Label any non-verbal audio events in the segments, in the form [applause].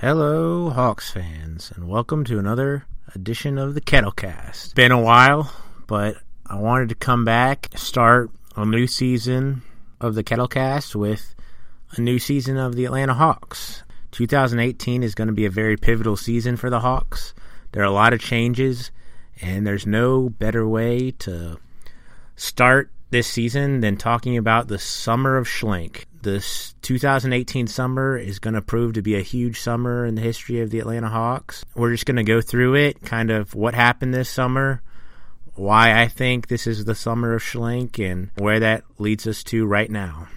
Hello, Hawks fans, and welcome to another edition of the Kettlecast. Been a while, but I wanted to come back, start a new season of the Kettlecast with a new season of the Atlanta Hawks. 2018 is going to be a very pivotal season for the Hawks. There are a lot of changes, and there's no better way to start this season than talking about the summer of Schlenk. This 2018 summer is going to prove to be a huge summer in the history of the Atlanta Hawks. We're just going to go through it, kind of what happened this summer, why I think this is the summer of Schlenk, and where that leads us to right now.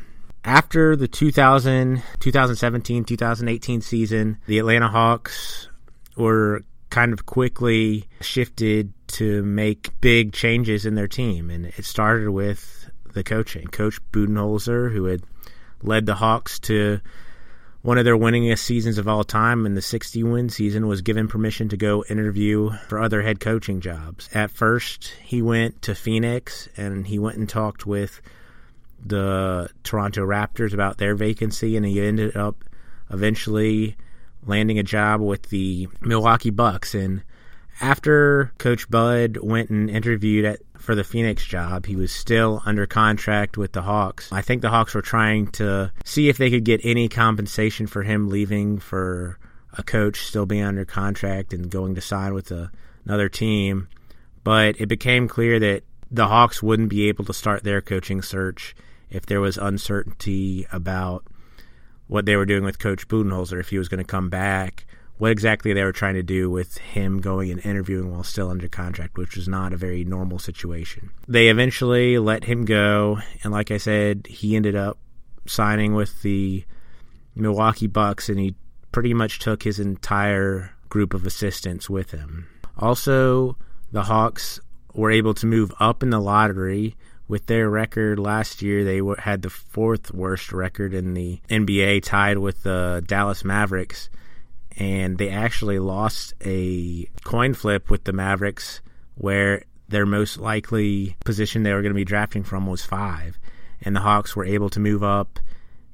After the 2000, 2017, 2018 season, the Atlanta Hawks were kind of quickly shifted to make big changes in their team. And it started with the coaching. Coach Budenholzer, who had led the Hawks to one of their winningest seasons of all time in the 60 win season, was given permission to go interview for other head coaching jobs. At first, he went to Phoenix and he went and talked with the Toronto Raptors about their vacancy, and he ended up eventually landing a job with the Milwaukee Bucks. And after Coach Bud went and interviewed at, for the Phoenix job, he was still under contract with the Hawks. I think the Hawks were trying to see if they could get any compensation for him leaving for a coach still being under contract and going to sign with a, another team. But it became clear that the Hawks wouldn't be able to start their coaching search if there was uncertainty about what they were doing with Coach Budenholzer, if he was going to come back, what exactly they were trying to do with him going and interviewing while still under contract, which was not a very normal situation. They eventually let him go, and like I said, he ended up signing with the Milwaukee Bucks, and he pretty much took his entire group of assistants with him. Also, the Hawks were able to move up in the lottery with their record last year, they had the fourth worst record in the NBA, tied with the Dallas Mavericks. And they actually lost a coin flip with the Mavericks, where their most likely position they were going to be drafting from was five. And the Hawks were able to move up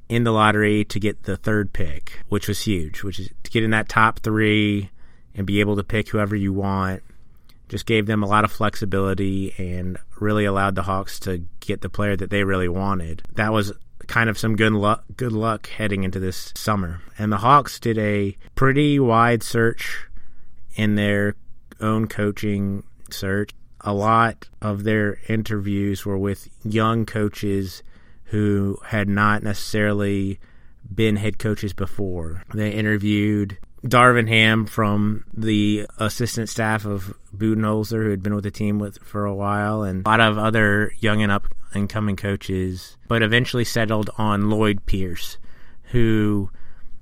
in the lottery to get the third pick, which was huge, which is to get in that top three and be able to pick whoever you want just gave them a lot of flexibility and really allowed the Hawks to get the player that they really wanted. That was kind of some good luck good luck heading into this summer. And the Hawks did a pretty wide search in their own coaching search. A lot of their interviews were with young coaches who had not necessarily been head coaches before. They interviewed Darvin Ham from the assistant staff of Budenholzer, who had been with the team with for a while, and a lot of other young and up and coming coaches, but eventually settled on Lloyd Pierce, who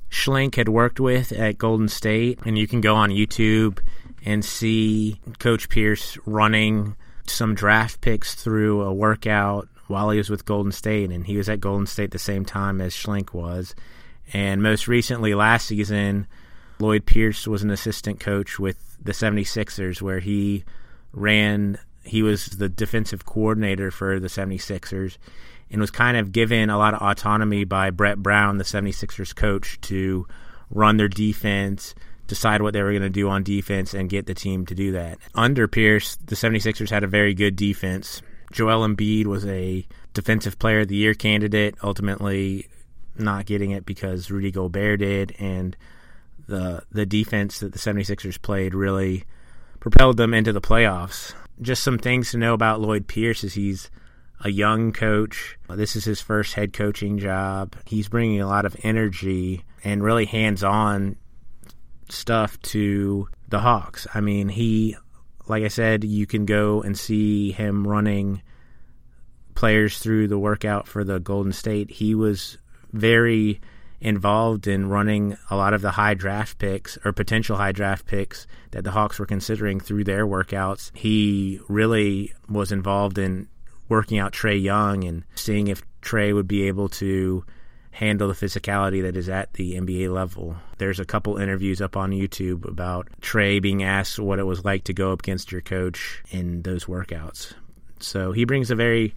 Schlenk had worked with at Golden State. And you can go on YouTube and see Coach Pierce running some draft picks through a workout while he was with Golden State, and he was at Golden State the same time as Schlenk was. And most recently, last season, Lloyd Pierce was an assistant coach with the 76ers where he ran he was the defensive coordinator for the 76ers and was kind of given a lot of autonomy by Brett Brown, the 76ers coach, to run their defense, decide what they were going to do on defense, and get the team to do that. Under Pierce, the 76ers had a very good defense. Joel Embiid was a defensive player of the year candidate, ultimately not getting it because Rudy Gobert did, and the the defense that the 76ers played really propelled them into the playoffs. Just some things to know about Lloyd Pierce is he's a young coach. This is his first head coaching job. He's bringing a lot of energy and really hands-on stuff to the Hawks. I mean, he like I said, you can go and see him running players through the workout for the Golden State. He was very involved in running a lot of the high draft picks or potential high draft picks that the Hawks were considering through their workouts. He really was involved in working out Trae Young and seeing if Trae would be able to handle the physicality that is at the NBA level. There's a couple interviews up on YouTube about Trae being asked what it was like to go up against your coach in those workouts. So he brings a very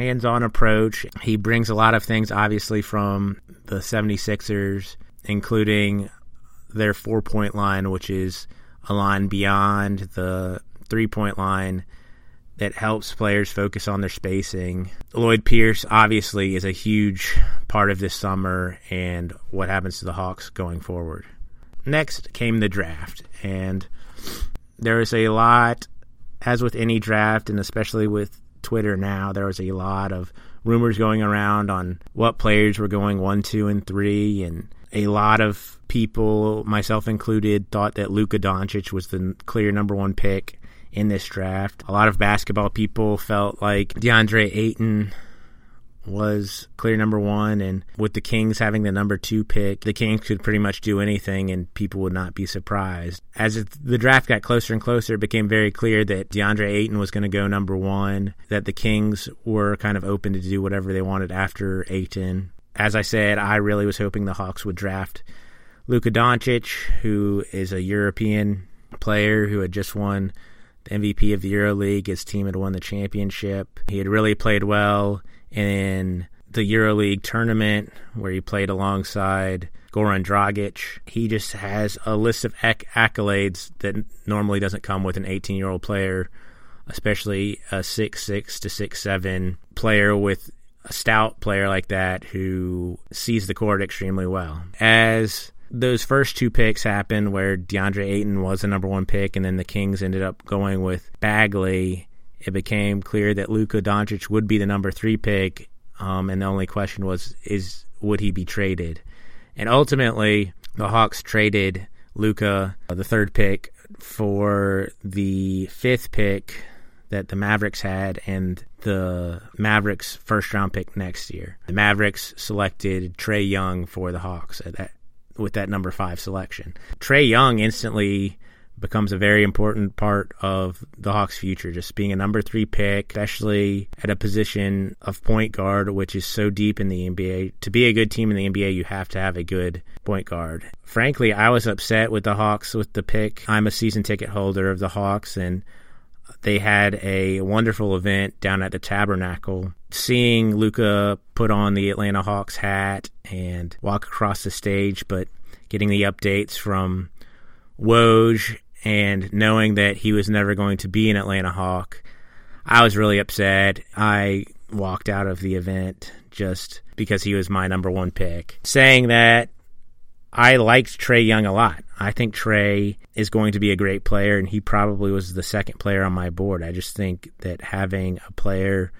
hands on approach. He brings a lot of things, obviously, from the 76ers, including their four point line, which is a line beyond the three point line that helps players focus on their spacing. Lloyd Pierce obviously is a huge part of this summer and what happens to the Hawks going forward. Next came the draft, and there was a lot, as with any draft, and especially with Twitter now, there was a lot of rumors going around on what players were going one, two, and three, and a lot of people, myself included, thought that Luka Doncic was the clear number one pick in this draft. A lot of basketball people felt like DeAndre Ayton was clear number one, and with the Kings having the number two pick, the Kings could pretty much do anything and people would not be surprised. As the draft got closer and closer, it became very clear that DeAndre Ayton was going to go number one, that the Kings were kind of open to do whatever they wanted after Ayton. As I said, I really was hoping the Hawks would draft Luka Doncic, who is a European player who had just won the MVP of the EuroLeague. His team had won the championship. He had really played well in the EuroLeague tournament where he played alongside Goran Dragic. He just has a list of acc- accolades that normally doesn't come with an 18 year old player, especially a six six to six seven player with a stout player like that who sees the court extremely well. As those first two picks happened where DeAndre Ayton was the number one pick and then the Kings ended up going with Bagley, it became clear that Luka Doncic would be the number three pick. Um, and the only question was, is would he be traded? And ultimately, the Hawks traded Luka, the third pick, for the fifth pick that the Mavericks had and the Mavericks first round pick next year. The Mavericks selected Trae Young for the Hawks at that with that number five selection. Trae Young instantly becomes a very important part of the Hawks' future, just being a number three pick, especially at a position of point guard, which is so deep in the NBA. To be a good team in the NBA, you have to have a good point guard. Frankly, I was upset with the Hawks with the pick. I'm a season ticket holder of the Hawks, and they had a wonderful event down at the Tabernacle. Seeing Luka put on the Atlanta Hawks hat and walk across the stage, but getting the updates from Woj and knowing that he was never going to be an Atlanta Hawk, I was really upset. I walked out of the event just because he was my number one pick. Saying that I liked Trae Young a lot. I think Trae is going to be a great player, and he probably was the second player on my board. I just think that having a player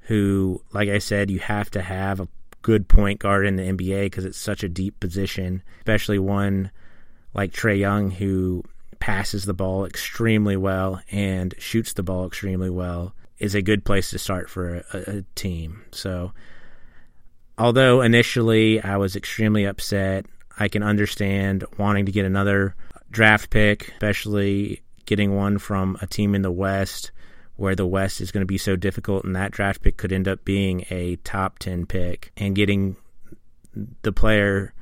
who, like I said, you have to have a good point guard in the NBA because it's such a deep position, especially one like Trae Young who passes the ball extremely well and shoots the ball extremely well, is a good place to start for a, a team. So, although initially I was extremely upset, I can understand wanting to get another draft pick, especially getting one from a team in the West where the West is going to be so difficult, and that draft pick could end up being a top 10 pick, and getting the player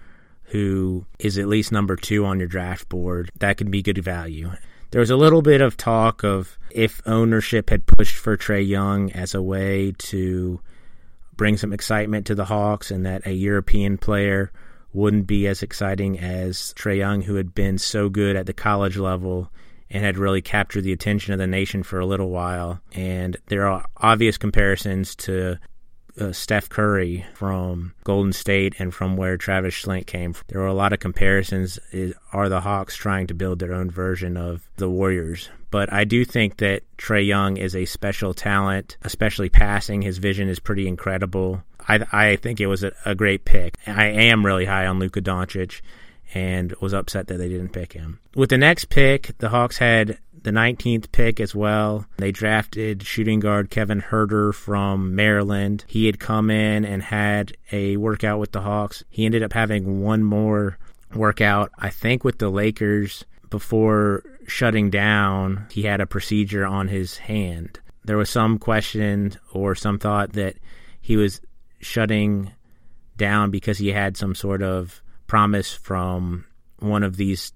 who is at least number two on your draft board, that could be good value. There was a little bit of talk of if ownership had pushed for Trae Young as a way to bring some excitement to the Hawks and that a European player wouldn't be as exciting as Trae Young, who had been so good at the college level and had really captured the attention of the nation for a little while. And there are obvious comparisons to uh, Steph Curry from Golden State and from where Travis Schlenk came from. There were a lot of comparisons. Are the Hawks trying to build their own version of the Warriors? But I do think that Trae Young is a special talent, especially passing. His vision is pretty incredible. I, I think it was a, a great pick. I am really high on Luka Doncic and was upset that they didn't pick him. With the next pick, the Hawks had the 19th pick as well. They drafted shooting guard Kevin Huerter from Maryland. He had come in and had a workout with the Hawks. He ended up having one more workout, I think, with the Lakers before shutting down. He had a procedure on his hand. There was some question or some thought that he was shutting down because he had some sort of promise from one of these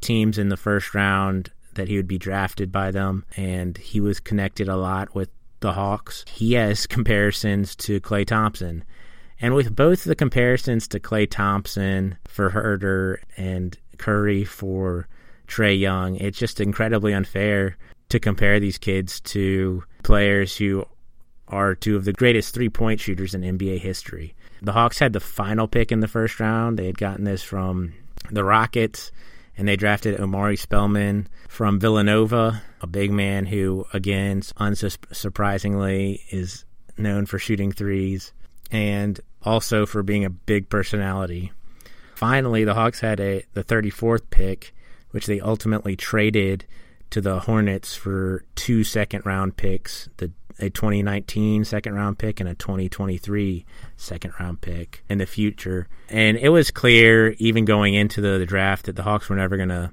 teams in the first round that he would be drafted by them, and he was connected a lot with the Hawks, he has comparisons to Klay Thompson. And with both the comparisons to Klay Thompson for Huerter and Curry for Trae Young, it's just incredibly unfair to compare these kids to players who are two of the greatest three point shooters in NBA history. The Hawks had the final pick in the first round. They had gotten this from the Rockets, and they drafted Omari Spellman from Villanova, a big man who, again, unsurprisingly, is known for shooting threes and also for being a big personality. Finally, the Hawks had a the 34th pick, which they ultimately traded to the Hornets for two second round picks, the a 2019 second round pick and a 2023 second round pick in the future. And it was clear, even going into the, the draft, that the Hawks were never going to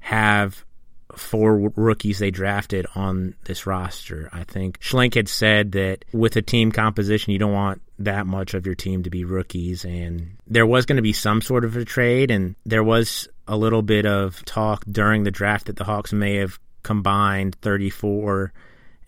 have four rookies they drafted on this roster. I think Schlenk had said that with a team composition, you don't want that much of your team to be rookies. And there was going to be some sort of a trade, and there was a little bit of talk during the draft that the Hawks may have combined 34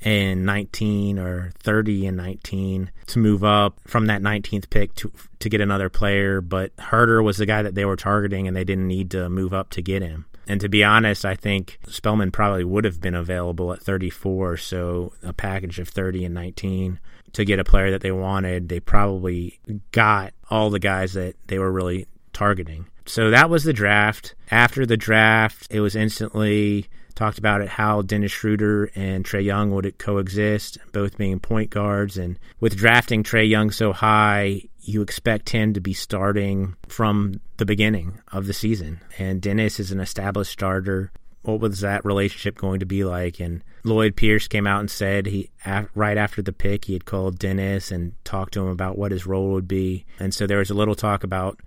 and 19 or 30 and 19 to move up from that 19th pick to to get another player but Huerter was the guy that they were targeting and they didn't need to move up to get him. And to be honest, I think Spellman probably would have been available at 34, so a package of 30 and 19 to get a player that they wanted. They probably got all the guys that they were really targeting. So that was the draft. After the draft, it was instantly talked about it how Dennis Schroeder and Trae Young would coexist, both being point guards. And with drafting Trae Young so high, you expect him to be starting from the beginning of the season. And Dennis is an established starter. What was that relationship going to be like? And Lloyd Pierce came out and said he right after the pick he had called Dennis and talked to him about what his role would be. And so there was a little talk about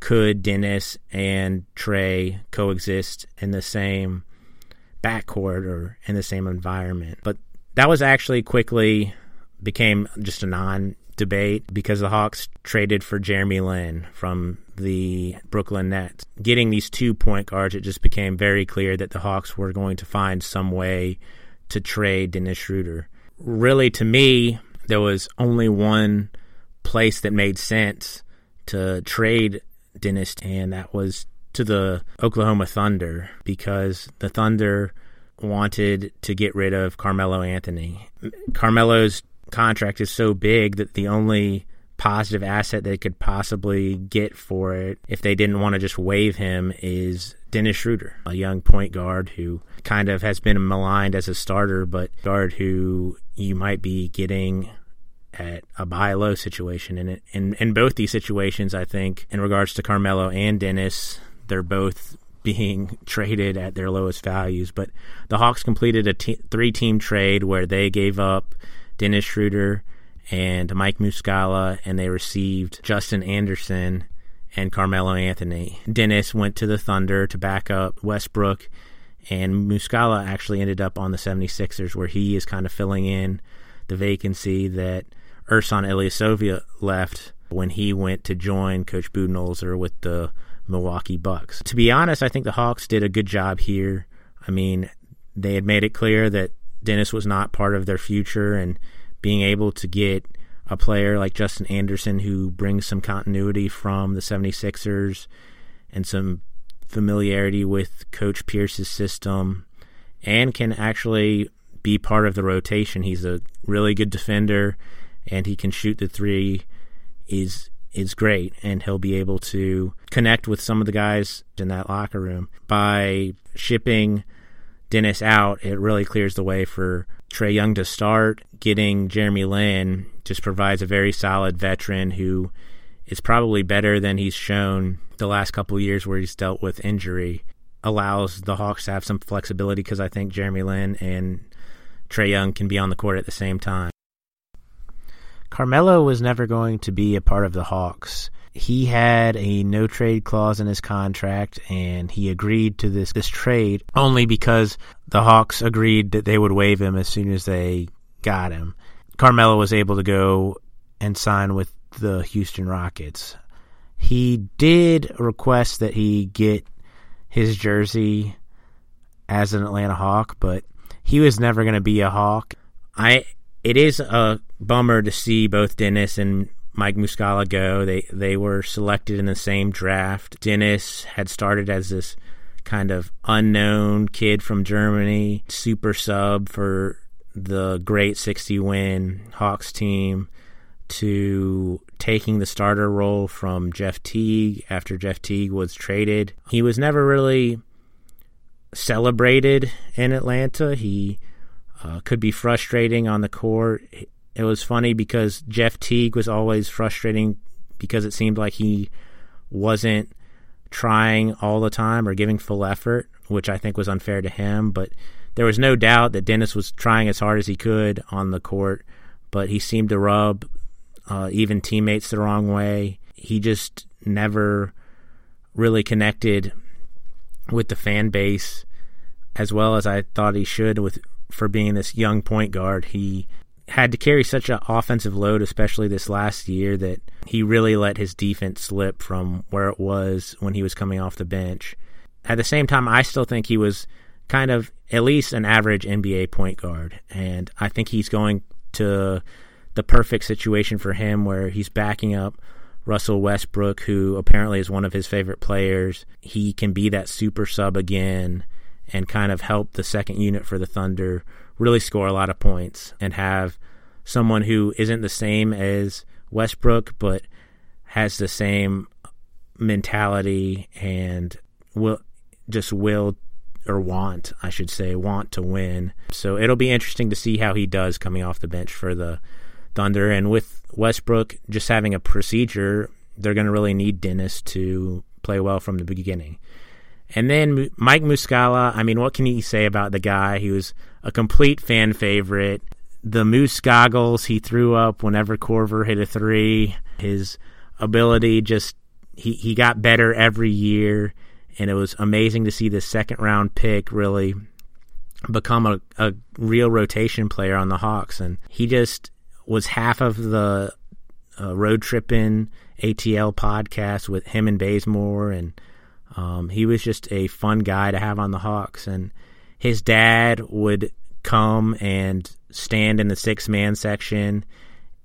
could Dennis and Trae coexist in the same backcourt or in the same environment. But that was actually quickly became just a non debate because the Hawks traded for Jeremy Lin from the Brooklyn Nets. Getting these two point guards, it just became very clear that the Hawks were going to find some way to trade Dennis Schroeder. Really, to me, there was only one place that made sense to trade Dennis, and that was to the Oklahoma Thunder because the Thunder wanted to get rid of Carmelo Anthony. Carmelo's contract is so big that the only positive asset they could possibly get for it if they didn't want to just waive him is Dennis Schroeder, a young point guard who kind of has been maligned as a starter, but guard who you might be getting at a buy low situation. And in, in both these situations, I think in regards to Carmelo and Dennis, they're both being traded at their lowest values. But the Hawks completed a three team trade where they gave up Dennis Schroeder and Mike Muscala, and they received Justin Anderson and Carmelo Anthony. Dennis went to the Thunder to back up Westbrook, and Muscala actually ended up on the 76ers, where he is kind of filling in the vacancy that Ersan Ilyasova left when he went to join Coach Budenholzer with the Milwaukee Bucks. To be honest, I think the Hawks did a good job here. I mean, they had made it clear that Dennis was not part of their future, and being able to get a player like Justin Anderson who brings some continuity from the 76ers and some familiarity with Coach Pierce's system and can actually be part of the rotation. He's a really good defender and he can shoot the three is is great and he'll be able to connect with some of the guys in that locker room. By shipping Dennis out it really clears the way for Trae Young to start. Getting Jeremy Lin just provides a very solid veteran who is probably better than he's shown the last couple years where he's dealt with injury. Allows the Hawks to have some flexibility because I think Jeremy Lin and Trae Young can be on the court at the same time. Carmelo was never going to be a part of the Hawks. He had a no trade clause in his contract and he agreed to this, this trade only because the Hawks agreed that they would waive him as soon as they got him. Carmelo was able to go and sign with the Houston Rockets. He did request that he get his jersey as an Atlanta Hawk, but he was never going to be a Hawk. I it is a bummer to see both Dennis and Mike Muscala go. They they were selected in the same draft. Dennis had started as this kind of unknown kid from Germany, super sub for the great 60 win Hawks team to taking the starter role from Jeff Teague after Jeff Teague was traded. He was never really celebrated in Atlanta. He uh, could be frustrating on the court. It was funny because Jeff Teague was always frustrating because it seemed like he wasn't trying all the time or giving full effort, which I think was unfair to him. But there was no doubt that Dennis was trying as hard as he could on the court, but he seemed to rub uh, even teammates the wrong way. He just never really connected with the fan base as well as I thought he should with for being this young point guard. He had to carry such an offensive load, especially this last year, that he really let his defense slip from where it was when he was coming off the bench. At the same time, I still think he was kind of at least an average NBA point guard, and I think he's going to the perfect situation for him where he's backing up Russell Westbrook, who apparently is one of his favorite players. He can be that super sub again and kind of help the second unit for the Thunder really score a lot of points and have someone who isn't the same as Westbrook but has the same mentality and will just will or want, I should say, want to win. So it'll be interesting to see how he does coming off the bench for the Thunder. And with Westbrook just having a procedure, they're going to really need Dennis to play well from the beginning. And then Mike Muscala, I mean, what can you say about the guy? He was a complete fan favorite. The moose goggles he threw up whenever Korver hit a three. His ability just, he, he got better every year. And it was amazing to see the second round pick really become a, a real rotation player on the Hawks. And he just, was half of the uh, road tripping ATL podcast with him and Bazemore, and um, he was just a fun guy to have on the Hawks. And his dad would come and stand in the six man section,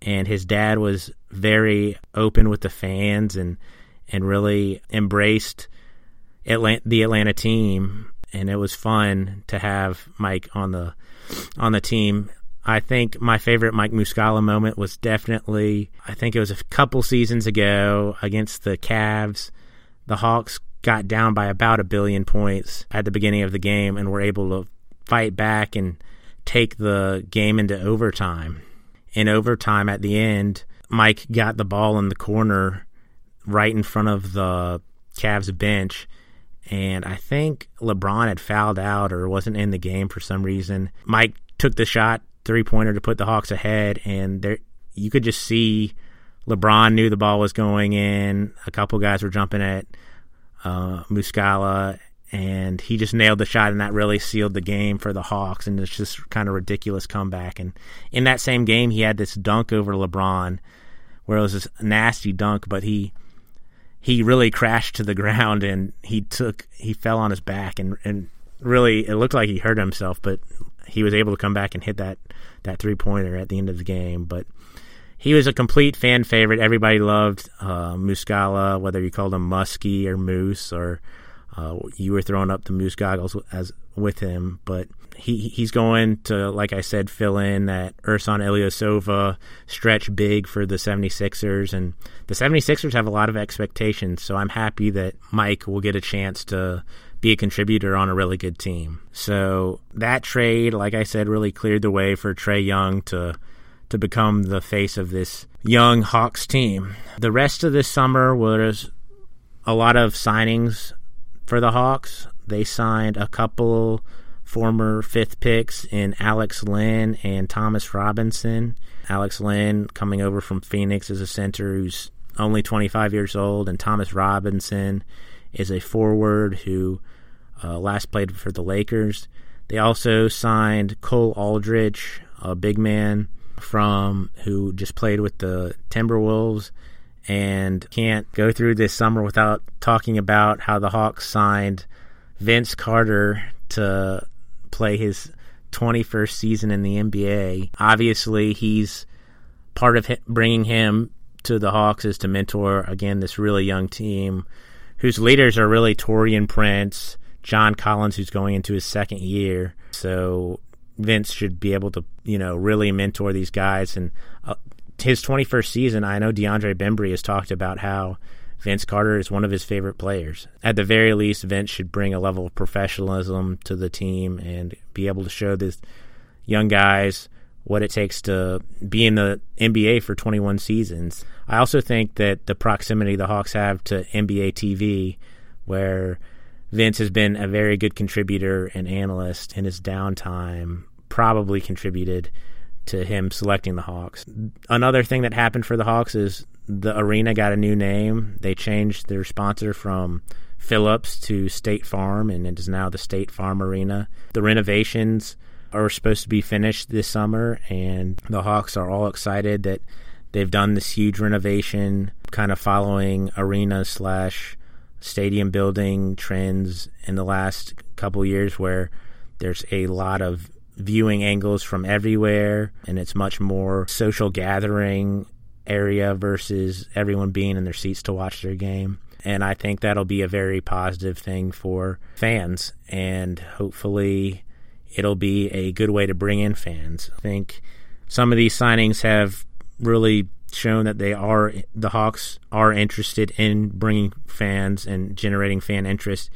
and his dad was very open with the fans and and really embraced Atlanta, the Atlanta team. And it was fun to have Mike on the on the team. I think my favorite Mike Muscala moment was definitely, I think it was a couple seasons ago against the Cavs. The Hawks got down by about a billion points at the beginning of the game and were able to fight back and take the game into overtime. In overtime at the end, Mike got the ball in the corner right in front of the Cavs bench. And I think LeBron had fouled out or wasn't in the game for some reason. Mike took the shot three pointer to put the Hawks ahead, and there you could just see LeBron knew the ball was going in. A couple guys were jumping at uh, Muscala, and he just nailed the shot, and that really sealed the game for the Hawks. And it's just kind of ridiculous comeback. And in that same game, he had this dunk over LeBron, where it was this nasty dunk, but he he really crashed to the [laughs] ground and he took he fell on his back and and really it looked like he hurt himself, but he was able to come back and hit that that three pointer at the end of the game. But he was a complete fan favorite. Everybody loved uh, Muscala, whether you called him Muskie or Moose, or uh, you were throwing up the Moose goggles as with him. But he he's going to, like I said, fill in that Ersan Ilyasova stretch big for the 76ers. And the 76ers have a lot of expectations, so I'm happy that Mike will get a chance to be a contributor on a really good team. So that trade, like I said, really cleared the way for Trae Young to to become the face of this young Hawks team. The rest of this summer was a lot of signings for the Hawks. They signed a couple former fifth picks in Alex Len and Thomas Robinson. Alex Len coming over from Phoenix as a center who's only 25 years old, and Thomas Robinson is a forward who uh, last played for the Lakers. They also signed Cole Aldrich, a big man from who just played with the Timberwolves. And can't go through this summer without talking about how the Hawks signed Vince Carter to play his 21st season in the NBA. Obviously, he's part of bringing him to the Hawks is to mentor again this really young team, whose leaders are really Taurean Prince, John Collins, who's going into his second year. So Vince should be able to, you know, really mentor these guys. And uh, his 21st season, I know DeAndre Bembry has talked about how Vince Carter is one of his favorite players. At the very least, Vince should bring a level of professionalism to the team and be able to show these young guys what it takes to be in the NBA for 21 seasons. I also think that the proximity the Hawks have to NBA TV, where Vince has been a very good contributor and analyst in his downtime, probably contributed to him selecting the Hawks. Another thing that happened for the Hawks is the arena got a new name. They changed their sponsor from Philips to State Farm, and it is now the State Farm Arena. The renovations are supposed to be finished this summer, and the Hawks are all excited that they've done this huge renovation, kind of following arena slash stadium building trends in the last couple years, where there's a lot of viewing angles from everywhere, and it's much more social gathering area versus everyone being in their seats to watch their game. And I think that'll be a very positive thing for fans, and hopefully it'll be a good way to bring in fans. I think some of these signings have really shown that they are the Hawks are interested in bringing fans and generating fan interest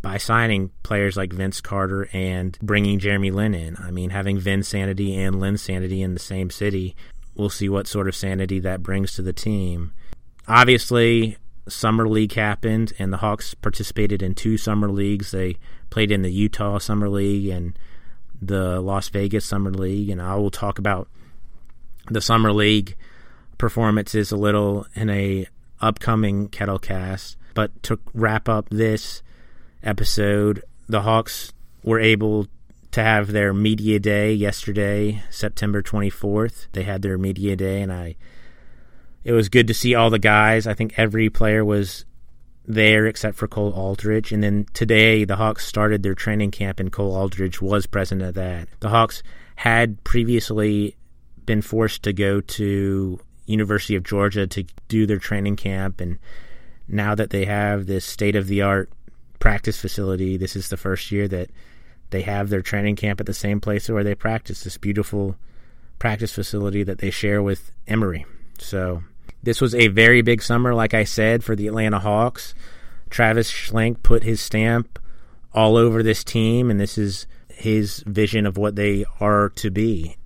by signing players like Vince Carter and bringing Jeremy Lin in. I mean, having Vinsanity and Linsanity in the same city, we'll see what sort of sanity that brings to the team. Obviously, summer league happened, and the Hawks participated in two summer leagues. They played in the Utah Summer League and the Las Vegas Summer League, and I will talk about the Summer League performances a little in a upcoming Kettlecast. But to wrap up this episode, the Hawks were able to have their media day yesterday, September 24th. They had their media day, and I it was good to see all the guys. I think every player was there except for Cole Aldrich. And then today, the Hawks started their training camp, and Cole Aldrich was present at that. The Hawks had previously been forced to go to University of Georgia to do their training camp, and now that they have this state of the art practice facility, this is the first year that they have their training camp at the same place where they practice. This beautiful practice facility that they share with Emory. So this was a very big summer, like I said, for the Atlanta Hawks. Travis Schlenk put his stamp all over this team, and this is his vision of what they are to be.